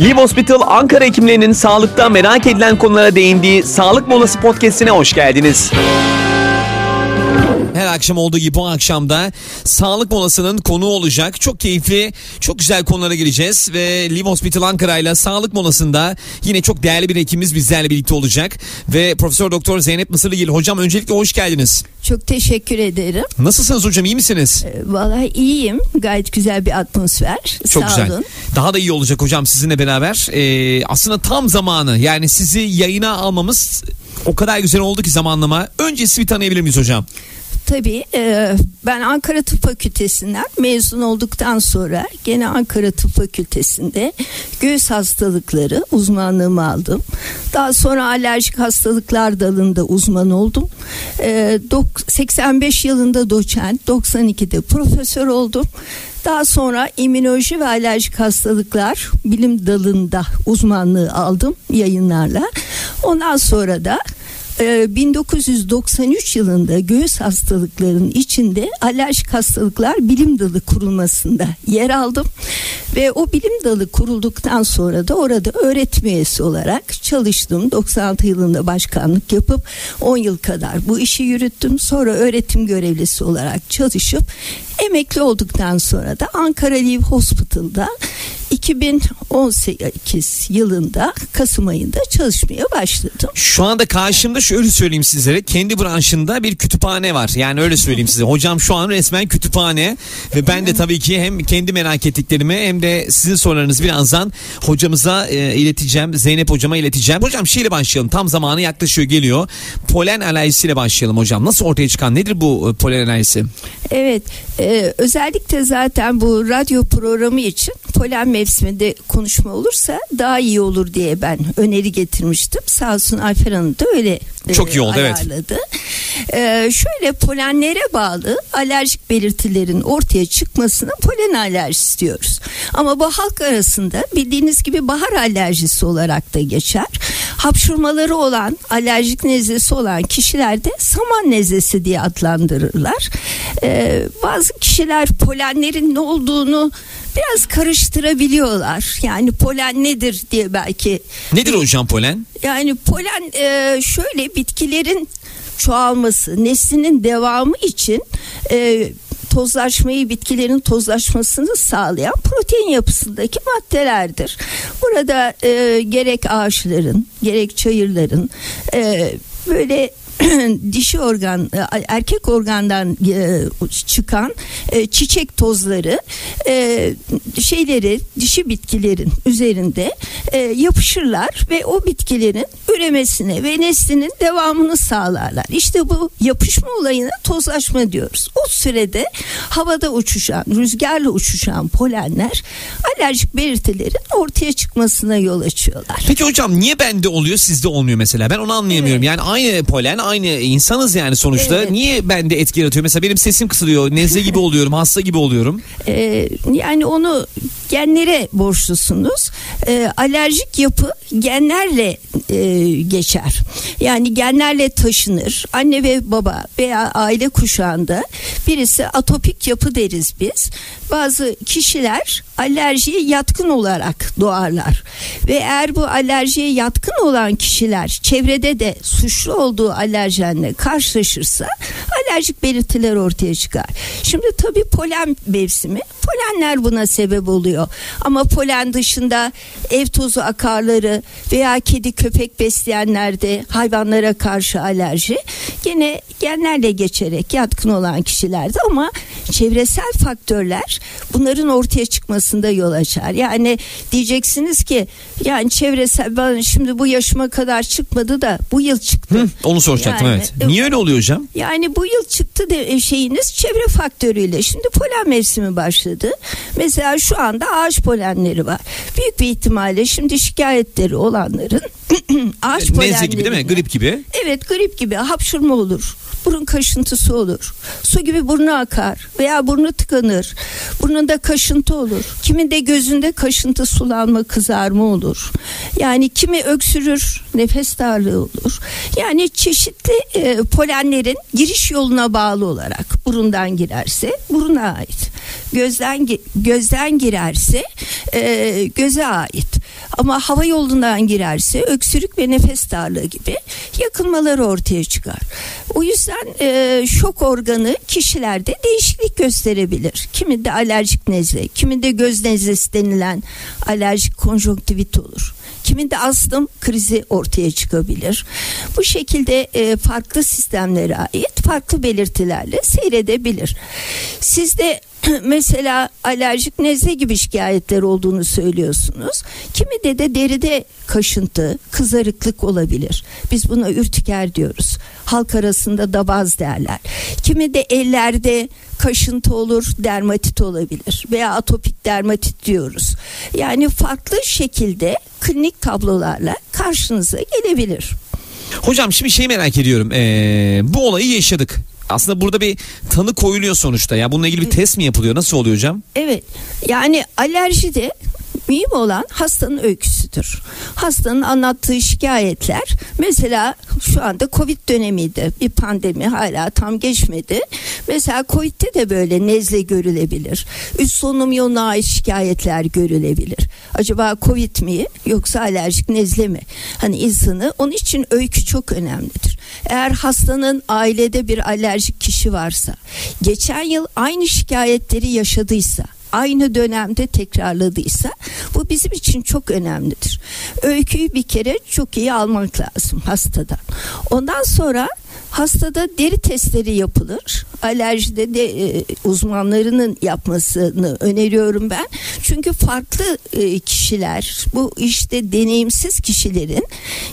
Live Hospital Ankara hekimlerinin sağlıkta merak edilen konulara değindiği Sağlık Molası Podcast'ine hoş geldiniz. Akşam olduğu gibi bu akşam da sağlık molasının konuğu olacak. Çok keyifli, çok güzel konulara gireceğiz ve Live Hospital Ankara ile sağlık molasında yine çok değerli bir hekimimiz bizlerle birlikte olacak. Ve Profesör Doktor Zeynep Mısırlıgil hocam öncelikle hoş geldiniz. Çok teşekkür ederim. Nasılsınız hocam iyi misiniz? Ee, Vallahi iyiyim. Gayet güzel bir atmosfer. Çok Sağ güzel. olun. Daha da iyi olacak hocam sizinle beraber. Ee, aslında tam zamanı yani sizi yayına almamız o kadar güzel oldu ki zamanlama. Önce sizi tanıyabilir miyiz hocam? Tabii e, ben Ankara Tıp Fakültesinden mezun olduktan sonra gene Ankara Tıp Fakültesinde göğüs hastalıkları uzmanlığımı aldım. Daha sonra alerjik hastalıklar dalında uzman oldum. E, dok- 85 yılında doçent, 92'de profesör oldum. Daha sonra immünoloji ve alerjik hastalıklar bilim dalında uzmanlığı aldım yayınlarla. Ondan sonra da ee, 1993 yılında göğüs hastalıklarının içinde alerjik hastalıklar bilim dalı kurulmasında yer aldım ve o bilim dalı kurulduktan sonra da orada öğretim üyesi olarak çalıştım. 96 yılında başkanlık yapıp 10 yıl kadar bu işi yürüttüm. Sonra öğretim görevlisi olarak çalışıp emekli olduktan sonra da Ankara Live Hospital'da 2018 yılında Kasım ayında çalışmaya başladım. Şu anda karşımda şöyle söyleyeyim sizlere. Kendi branşında bir kütüphane var. Yani öyle söyleyeyim size. Hocam şu an resmen kütüphane. Ve ben de tabii ki hem kendi merak ettiklerimi hem de sizin sorularınızı birazdan hocamıza e, ileteceğim. Zeynep hocama ileteceğim. Hocam şeyle başlayalım. Tam zamanı yaklaşıyor geliyor. Polen alerjisiyle başlayalım hocam. Nasıl ortaya çıkan nedir bu e, polen alerjisi? Evet, e, özellikle zaten bu radyo programı için polen mevsiminde konuşma olursa daha iyi olur diye ben öneri getirmiştim. Sağ olsun Ayfer Hanım da öyle e, Çok iyi oldu, evet. ayarladı. E, şöyle polenlere bağlı alerjik belirtilerin ortaya çıkmasına polen alerjisi diyoruz. Ama bu halk arasında bildiğiniz gibi bahar alerjisi olarak da geçer. Hapşurmaları olan, alerjik nezlesi olan kişilerde saman nezlesi diye adlandırırlar. Ee, bazı kişiler polenlerin ne olduğunu biraz karıştırabiliyorlar. Yani polen nedir diye belki Nedir hocam polen? yani polen e, şöyle bitkilerin çoğalması, neslinin devamı için e, tozlaşmayı, bitkilerin tozlaşmasını sağlayan protein yapısındaki maddelerdir. Burada e, gerek ağaçların, gerek çayırların e, böyle dişi organ e, erkek organdan e, çıkan e, çiçek tozları şeyleri dişi bitkilerin üzerinde yapışırlar ve o bitkilerin üremesine ve neslinin devamını sağlarlar. İşte bu yapışma olayına tozlaşma diyoruz. O sürede havada uçuşan, rüzgarla uçuşan polenler alerjik belirtilerin ortaya çıkmasına yol açıyorlar. Peki hocam niye bende oluyor sizde olmuyor mesela? Ben onu anlayamıyorum. Yani aynı polen aynı insanız yani sonuçta. Evet. Niye bende etki yaratıyor? Mesela benim sesim kısılıyor. Nezle gibi oluyorum. Hasta gibi oluyorum. Ee, yani onu genlere borçlusunuz. Ee, alerjik yapı genlerle e, geçer. Yani genlerle taşınır. Anne ve baba veya aile kuşağında birisi atopik yapı deriz biz. Bazı kişiler alerjiye yatkın olarak doğarlar. Ve eğer bu alerjiye yatkın olan kişiler çevrede de suçlu olduğu alerjenle karşılaşırsa alerjik belirtiler ortaya çıkar. Şimdi tabii polen mevsimi. Polenler buna sebep oluyor. Ama polen dışında ev tozu akarları veya kedi köpek besleyenlerde hayvanlara karşı alerji gene genlerle geçerek yatkın olan kişilerde ama çevresel faktörler bunların ortaya çıkmasında yol açar. Yani diyeceksiniz ki yani çevresel ben şimdi bu yaşıma kadar çıkmadı da bu yıl çıktı. Hı, onu soracaktım Yani, evet. Niye öyle oluyor hocam? Yani bu yıl çıktı de e, şeyiniz çevre faktörüyle. Şimdi polen mevsimi başladı. Mesela şu anda ağaç polenleri var. Büyük bir ihtimalle şimdi şikayetleri olanların ağaç Nezle gibi değil mi? Grip gibi. Evet grip gibi hapşurma olur. burun kaşıntısı olur. Su gibi burnu akar veya burnu tıkanır. Burnunda kaşıntı olur. Kiminde gözünde kaşıntı, sulanma, kızarma olur. Yani kimi öksürür, nefes darlığı olur. Yani çeşitli e, polenlerin giriş yoluna bağlı olarak burundan girerse buruna ait. Gözden gözden girerse e, göze ait. Ama hava yolundan girerse öksürük ve nefes darlığı gibi yakınmalar ortaya çıkar. O yüzden e, şok organı kişilerde değişiklik gösterebilir. Kiminde alerjik nezle, kiminde göz nezlesi denilen alerjik konjonktivit olur. Kiminde astım krizi ortaya çıkabilir. Bu şekilde e, farklı sistemlere ait farklı belirtilerle seyredebilir. Sizde mesela alerjik nezle gibi şikayetler olduğunu söylüyorsunuz. Kimi de de deride kaşıntı, kızarıklık olabilir. Biz buna ürtiker diyoruz. Halk arasında dabaz derler. Kimi de ellerde kaşıntı olur, dermatit olabilir veya atopik dermatit diyoruz. Yani farklı şekilde klinik tablolarla karşınıza gelebilir. Hocam şimdi şey merak ediyorum. Ee, bu olayı yaşadık aslında burada bir tanı koyuluyor sonuçta. Ya bununla ilgili bir test mi yapılıyor? Nasıl oluyor hocam? Evet. Yani alerjide mühim olan hastanın öyküsüdür. Hastanın anlattığı şikayetler mesela şu anda Covid dönemiydi. Bir pandemi hala tam geçmedi. Mesela Covid'de de böyle nezle görülebilir. Üst solunum yoluna ait şikayetler görülebilir. Acaba Covid mi yoksa alerjik nezle mi? Hani insanı onun için öykü çok önemlidir. Eğer hastanın ailede bir alerjik kişi varsa, geçen yıl aynı şikayetleri yaşadıysa aynı dönemde tekrarladıysa bu bizim için çok önemlidir. Öyküyü bir kere çok iyi almak lazım hastadan. Ondan sonra Hastada deri testleri yapılır. Alerjide de e, uzmanlarının yapmasını öneriyorum ben. Çünkü farklı e, kişiler bu işte deneyimsiz kişilerin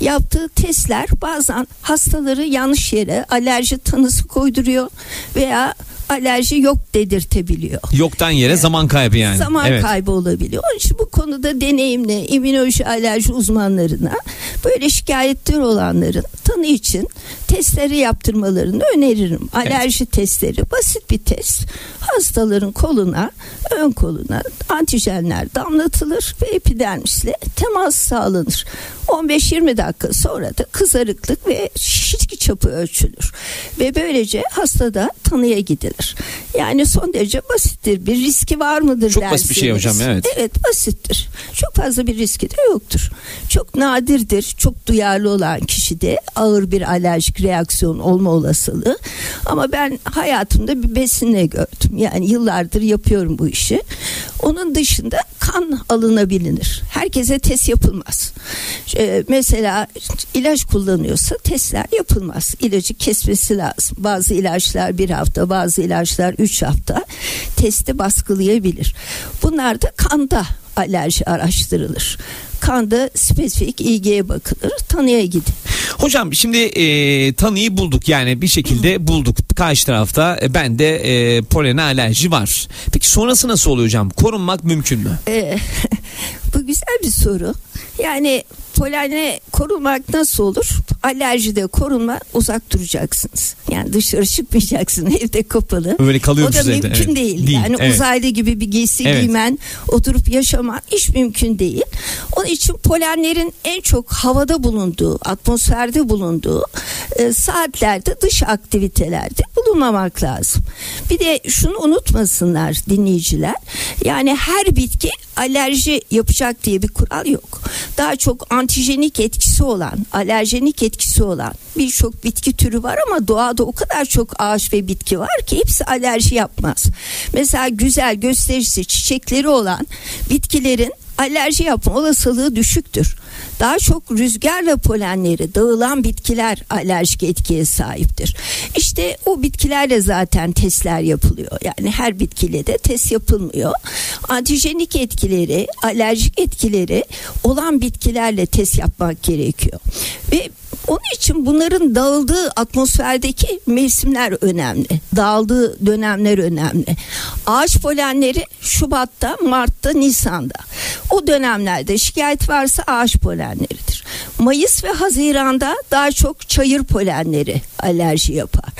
yaptığı testler bazen hastaları yanlış yere alerji tanısı koyduruyor veya alerji yok dedirtebiliyor. Yoktan yere zaman kaybı yani. Zaman evet. kaybı olabiliyor. Onun için bu konuda deneyimli immünoloji alerji uzmanlarına böyle şikayetler olanların tanı için testleri yaptırmalarını öneririm. Alerji evet. testleri basit bir test. Hastaların koluna, ön koluna antijenler damlatılır ve epidermisle temas sağlanır. 15-20 dakika sonra da kızarıklık ve şişki çapı ölçülür. Ve böylece hastada tanıya gidilir. Yani son derece basittir. Bir riski var mıdır Çok dersiniz. basit bir şey hocam evet. Evet basittir. Çok fazla bir riski de yoktur. Çok nadirdir. Çok duyarlı olan kişide ağır bir alerjik reaksiyon olma olasılığı. Ama ben hayatımda bir besinle gördüm. Yani yıllardır yapıyorum bu işi. Onun dışında kan alınabilir. Herkese test yapılmaz. Ee, mesela ilaç kullanıyorsa testler yapılmaz. İlacı kesmesi lazım. Bazı ilaçlar bir hafta, bazı ilaçlar üç hafta testi baskılayabilir. Bunlar da kanda alerji araştırılır kanda spesifik ilgiye bakılır. Tanıya gidin. Hocam şimdi e, tanıyı bulduk yani bir şekilde bulduk. Karşı tarafta e, bende e, polen alerji var. Peki sonrası nasıl oluyor hocam? Korunmak mümkün mü? E, bu güzel bir soru. Yani polenle korunmak nasıl olur? Alerjide korunma uzak duracaksınız. Yani dışarı çıkmayacaksın evde kapalı. Böyle kalıyor O da mümkün evet. değil. değil. Yani evet. uzaylı gibi bir giysi evet. giymen, oturup yaşaman hiç mümkün değil. Onun için polenlerin en çok havada bulunduğu, atmosferde bulunduğu e, saatlerde dış aktivitelerde bulunmamak lazım. Bir de şunu unutmasınlar dinleyiciler. Yani her bitki alerji yapacak diye bir kural yok. Daha çok antijenik etkisi olan, alerjenik etkisi olan birçok bitki türü var ama doğada o kadar çok ağaç ve bitki var ki hepsi alerji yapmaz. Mesela güzel gösterişli çiçekleri olan bitkilerin alerji yapma olasılığı düşüktür. Daha çok rüzgarla polenleri dağılan bitkiler alerjik etkiye sahiptir. İşte o bitkilerle zaten testler yapılıyor. Yani her bitkiyle de test yapılmıyor. Antijenik etkileri, alerjik etkileri olan bitkilerle test yapmak gerekiyor. Ve onun için bunların dağıldığı atmosferdeki mevsimler önemli. Dağıldığı dönemler önemli. Ağaç polenleri Şubat'ta, Mart'ta, Nisan'da. o dönemlerde şikayet varsa ağaç polenleridir. Mayıs ve Haziran'da daha çok çayır polenleri alerji yapar.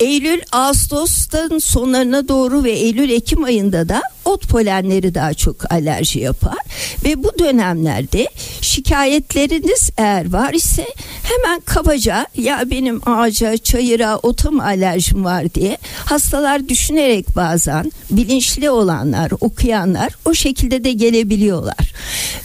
Eylül, Ağustos'tan sonlarına doğru ve Eylül-Ekim ayında da ot polenleri daha çok alerji yapar. Ve bu dönemlerde şikayetleriniz eğer var ise hemen kabaca ya benim ağaca, çayıra, ota mı alerjim var? diye hastalar düşünerek bazen bilinçli olanlar, okuyanlar o şekilde de gelebiliyorlar.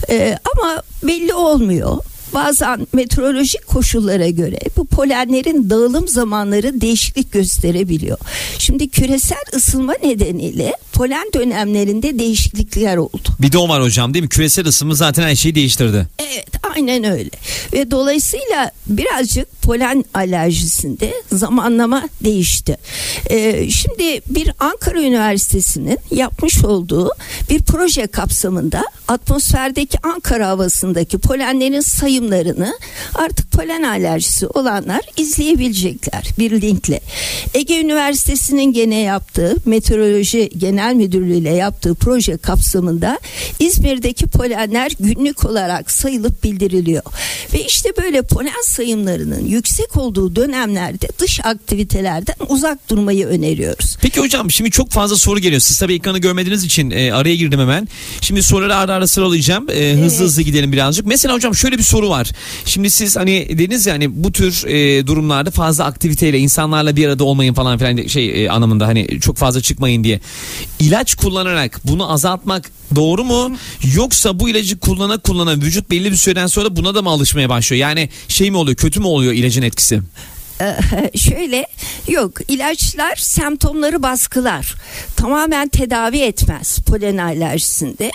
Ee, ama belli olmuyor bazen meteorolojik koşullara göre bu polenlerin dağılım zamanları değişiklik gösterebiliyor. Şimdi küresel ısınma nedeniyle polen dönemlerinde değişiklikler oldu. Bir de o var hocam değil mi? Küresel ısınma zaten her şeyi değiştirdi. Evet aynen öyle. Ve dolayısıyla birazcık polen alerjisinde zamanlama değişti. Ee, şimdi bir Ankara Üniversitesi'nin yapmış olduğu bir proje kapsamında atmosferdeki Ankara havasındaki polenlerin sayımlarını artık polen alerjisi olanlar izleyebilecekler bir linkle. Ege Üniversitesi'nin gene yaptığı meteoroloji genel müdürlüğü ile yaptığı proje kapsamında İzmir'deki polenler günlük olarak sayılıp bildiriliyor. Ve işte böyle polen sayımlarının yüksek olduğu dönemlerde dış aktivitelerden uzak durmayı öneriyoruz. Peki hocam şimdi çok fazla soru geliyor. Siz tabii ekranı görmediğiniz için e, araya girdim hemen. Şimdi soruları ara ara sıralayacağım. E, hızlı Evet. hızlı gidelim birazcık. Mesela hocam şöyle bir soru var. Şimdi siz hani dediniz ya hani bu tür e, durumlarda fazla aktiviteyle insanlarla bir arada olmayın falan filan şey e, anlamında hani çok fazla çıkmayın diye. İlaç kullanarak bunu azaltmak doğru mu? Yoksa bu ilacı kullana kullana vücut belli bir süreden sonra buna da mı alışmaya başlıyor? Yani şey mi oluyor kötü mü oluyor ilacın etkisi? Ee, şöyle yok ilaçlar semptomları baskılar tamamen tedavi etmez polen alerjisinde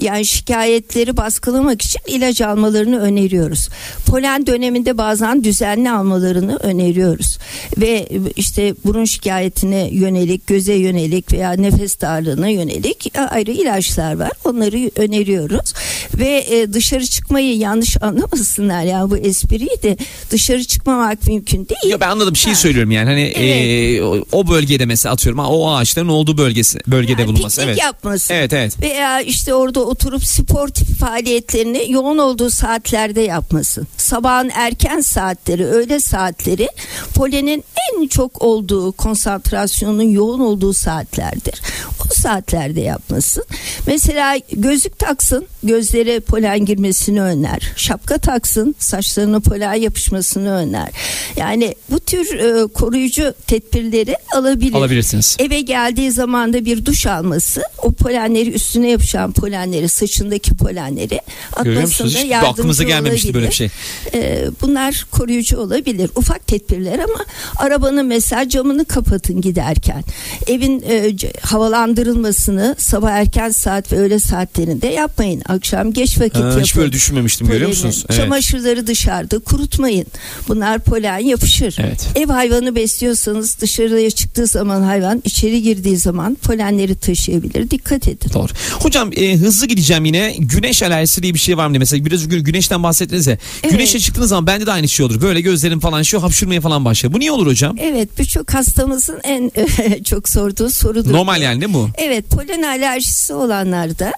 yani şikayetleri baskılamak için ilaç almalarını öneriyoruz polen döneminde bazen düzenli almalarını öneriyoruz ve işte burun şikayetine yönelik göze yönelik veya nefes darlığına yönelik ayrı ilaçlar var onları öneriyoruz ve e, dışarı çıkmayı yanlış anlamasınlar yani bu espriyi de dışarı çıkmamak mümkün değil Yo ben anladım bir şey Ha. söylüyorum yani hani Evet. e, o- o bölgede mesela atıyorum o ağaçların olduğu bölgesi bölgede Yani bulunması piknik evet. yapması. Evet evet. Veya işte orada oturup sportif faaliyetlerini yoğun olduğu saatlerde yapmasın. Sabahın erken saatleri, öğle saatleri polenin en çok olduğu, konsantrasyonun yoğun olduğu saatlerdir. O saatlerde yapmasın. Mesela gözlük taksın, gözlere polen girmesini önler. Şapka taksın, saçlarına polen yapışmasını önler. Yani bu tür e, koruyucu tedbirleri alabilir. Alabilirsiniz. Eve geldiği zaman da bir duş alması o polenleri üstüne yapışan polenleri saçındaki polenleri Görüyor bu yardımcı aklımıza gelmemişti böyle bir şey. Ee, bunlar koruyucu olabilir. Ufak tedbirler ama arabanın mesela camını kapatın giderken. Evin e, havalandırılmasını sabah erken saat ve öğle saatlerinde yapmayın. Akşam geç vakit Ha, yapın. hiç böyle düşünmemiştim görüyor Poleni. musunuz? Evet. Çamaşırları dışarıda kurutmayın. Bunlar polen yapışır. Evet. Ev hayvanı besliyorsanız dışarıya çıktığı zaman hayvan içeri girdiği zaman polenleri taşıyabilir. Dikkat edin. Doğru. Hocam e, hızlı gideceğim yine. Güneş alerjisi diye bir şey var mı diye. Mesela biraz gü- güneşten bahsettiniz ya. Evet. Güneşe çıktığınız zaman bende de aynı şey olur. Böyle gözlerim falan şey hapşırmaya falan başlıyor. Bu niye olur hocam? Evet birçok hastamızın en çok sorduğu sorudur. Normal yani değil mi bu? Evet polen alerjisi olanlarda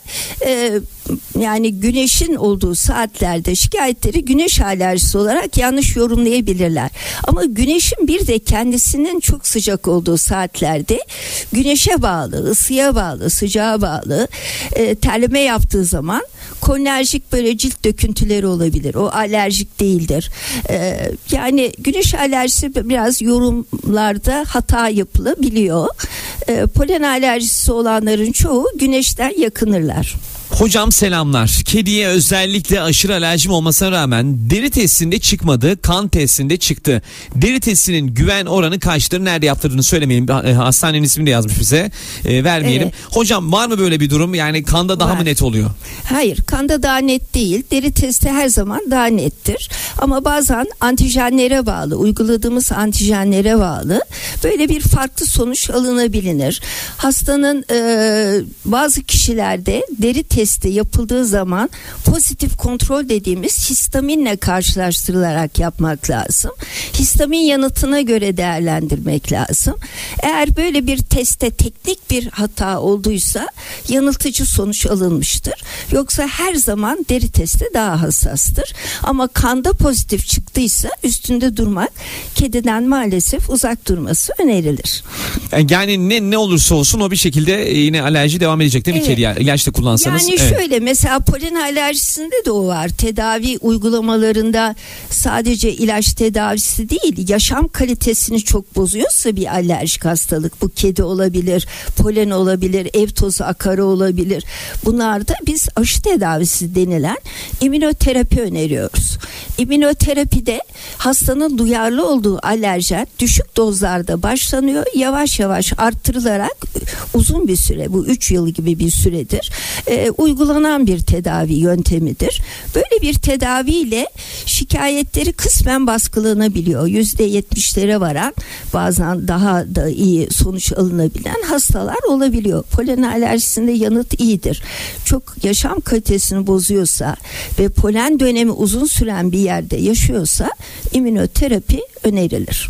e, yani güneşin olduğu saatlerde şikayetleri güneş alerjisi olarak yanlış yorumlayabilirler. Ama güneşin bir de kendisinin çok sıcak olduğu saatlerde güneşe bağlı, ısıya bağlı, sıcağa bağlı e, terleme yaptığı zaman kolinerjik böyle cilt döküntüleri olabilir. O alerjik değildir. E, yani güneş alerjisi biraz yorumlarda hata yapılabiliyor. E, polen alerjisi olanların çoğu güneşten yakınırlar. Hocam selamlar. Kediye özellikle aşırı alerjim olmasına rağmen deri testinde çıkmadı, kan testinde çıktı. Deri testinin güven oranı kaçtır? Nerede yaptırdığını söylemeyelim. E, Hastanenin ismini de yazmış bize. E, vermeyelim. Evet. Hocam var mı böyle bir durum? Yani kanda daha Var. mı net oluyor? Hayır kanda daha net değil. Deri testi her zaman daha nettir. Ama bazen antijenlere bağlı uyguladığımız antijenlere bağlı Böyle bir farklı sonuç alınabilir. Hastanın e, bazı kişilerde deri testi yapıldığı zaman pozitif kontrol dediğimiz histaminle karşılaştırılarak yapmak lazım. Histamin yanıtına göre değerlendirmek lazım. Eğer böyle bir teste teknik bir hata olduysa yanıltıcı sonuç alınmıştır. Yoksa her zaman deri testi daha hassastır. Ama kanda pozitif çıktıysa üstünde durmak kediden maalesef uzak durması önerilir. Yani ne ne olursa olsun o bir şekilde yine alerji devam edecek değil mi Evet. kedi? Yani ilaç da kullansanız. Yani Evet. şöyle mesela polen alerjisinde de o var. Tedavi uygulamalarında sadece ilaç tedavisi değil, yaşam kalitesini çok bozuyorsa bir alerjik hastalık. Bu kedi olabilir, polen olabilir, ev tozu akarı olabilir. Bunlarda biz aşı tedavisi denilen immünoterapi öneriyoruz. İmmünoterapide hastanın duyarlı olduğu alerjen düşük dozlarda başlanıyor. Yavaş yavaş arttırılarak uzun bir süre bu 3 yıl gibi bir süredir e, uygulanan bir tedavi yöntemidir. Böyle bir tedaviyle şikayetleri kısmen baskılanabiliyor. %70'lere varan bazen daha da iyi sonuç alınabilen hastalar olabiliyor. Polen alerjisinde yanıt iyidir. Çok yaşam kalitesini bozuyorsa ve polen dönemi uzun süren bir yerde yaşıyorsa immünoterapi önerilir.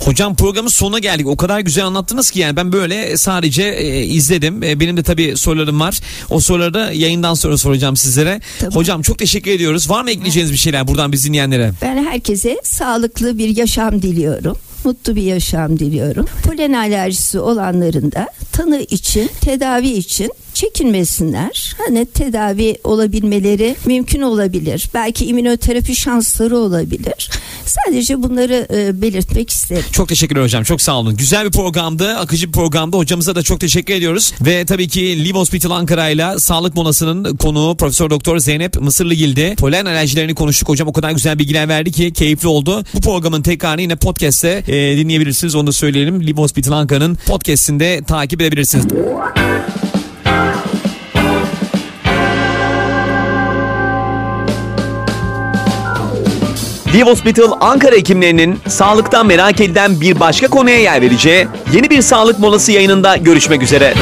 Hocam programın sonuna geldik. O kadar güzel anlattınız ki yani ben böyle sadece e, izledim. E, benim de tabii sorularım var. O soruları da yayından sonra soracağım sizlere. Tamam. Hocam çok teşekkür ediyoruz. Var mı ekleyeceğiniz bir şeyler buradan biz dinleyenlere? Ben herkese sağlıklı bir yaşam diliyorum. Mutlu bir yaşam diliyorum. Polen alerjisi olanların da tanı için, tedavi için çekinmesinler. Hani tedavi olabilmeleri mümkün olabilir. Belki immünoterapi şansları olabilir. Sadece bunları e, belirtmek isterim. Çok teşekkürler hocam. Çok sağ olun. Güzel bir programdı. Akıcı bir programdı. Hocamıza da çok teşekkür ediyoruz. Ve tabii ki Live Hospital Ankara ile sağlık molasının konuğu Profesör Doktor Zeynep Mısırlıgil'di. Polen alerjilerini konuştuk. Hocam o kadar güzel bilgiler verdi ki keyifli oldu. Bu programın tekrarını yine podcast'te e, dinleyebilirsiniz. Onu da söyleyelim. Live Hospital Ankara'nın podcast'inde takip edebilirsiniz. Live Hospital Ankara hekimlerinin sağlıktan merak edilen bir başka konuya yer vereceği yeni bir sağlık molası yayınında görüşmek üzere.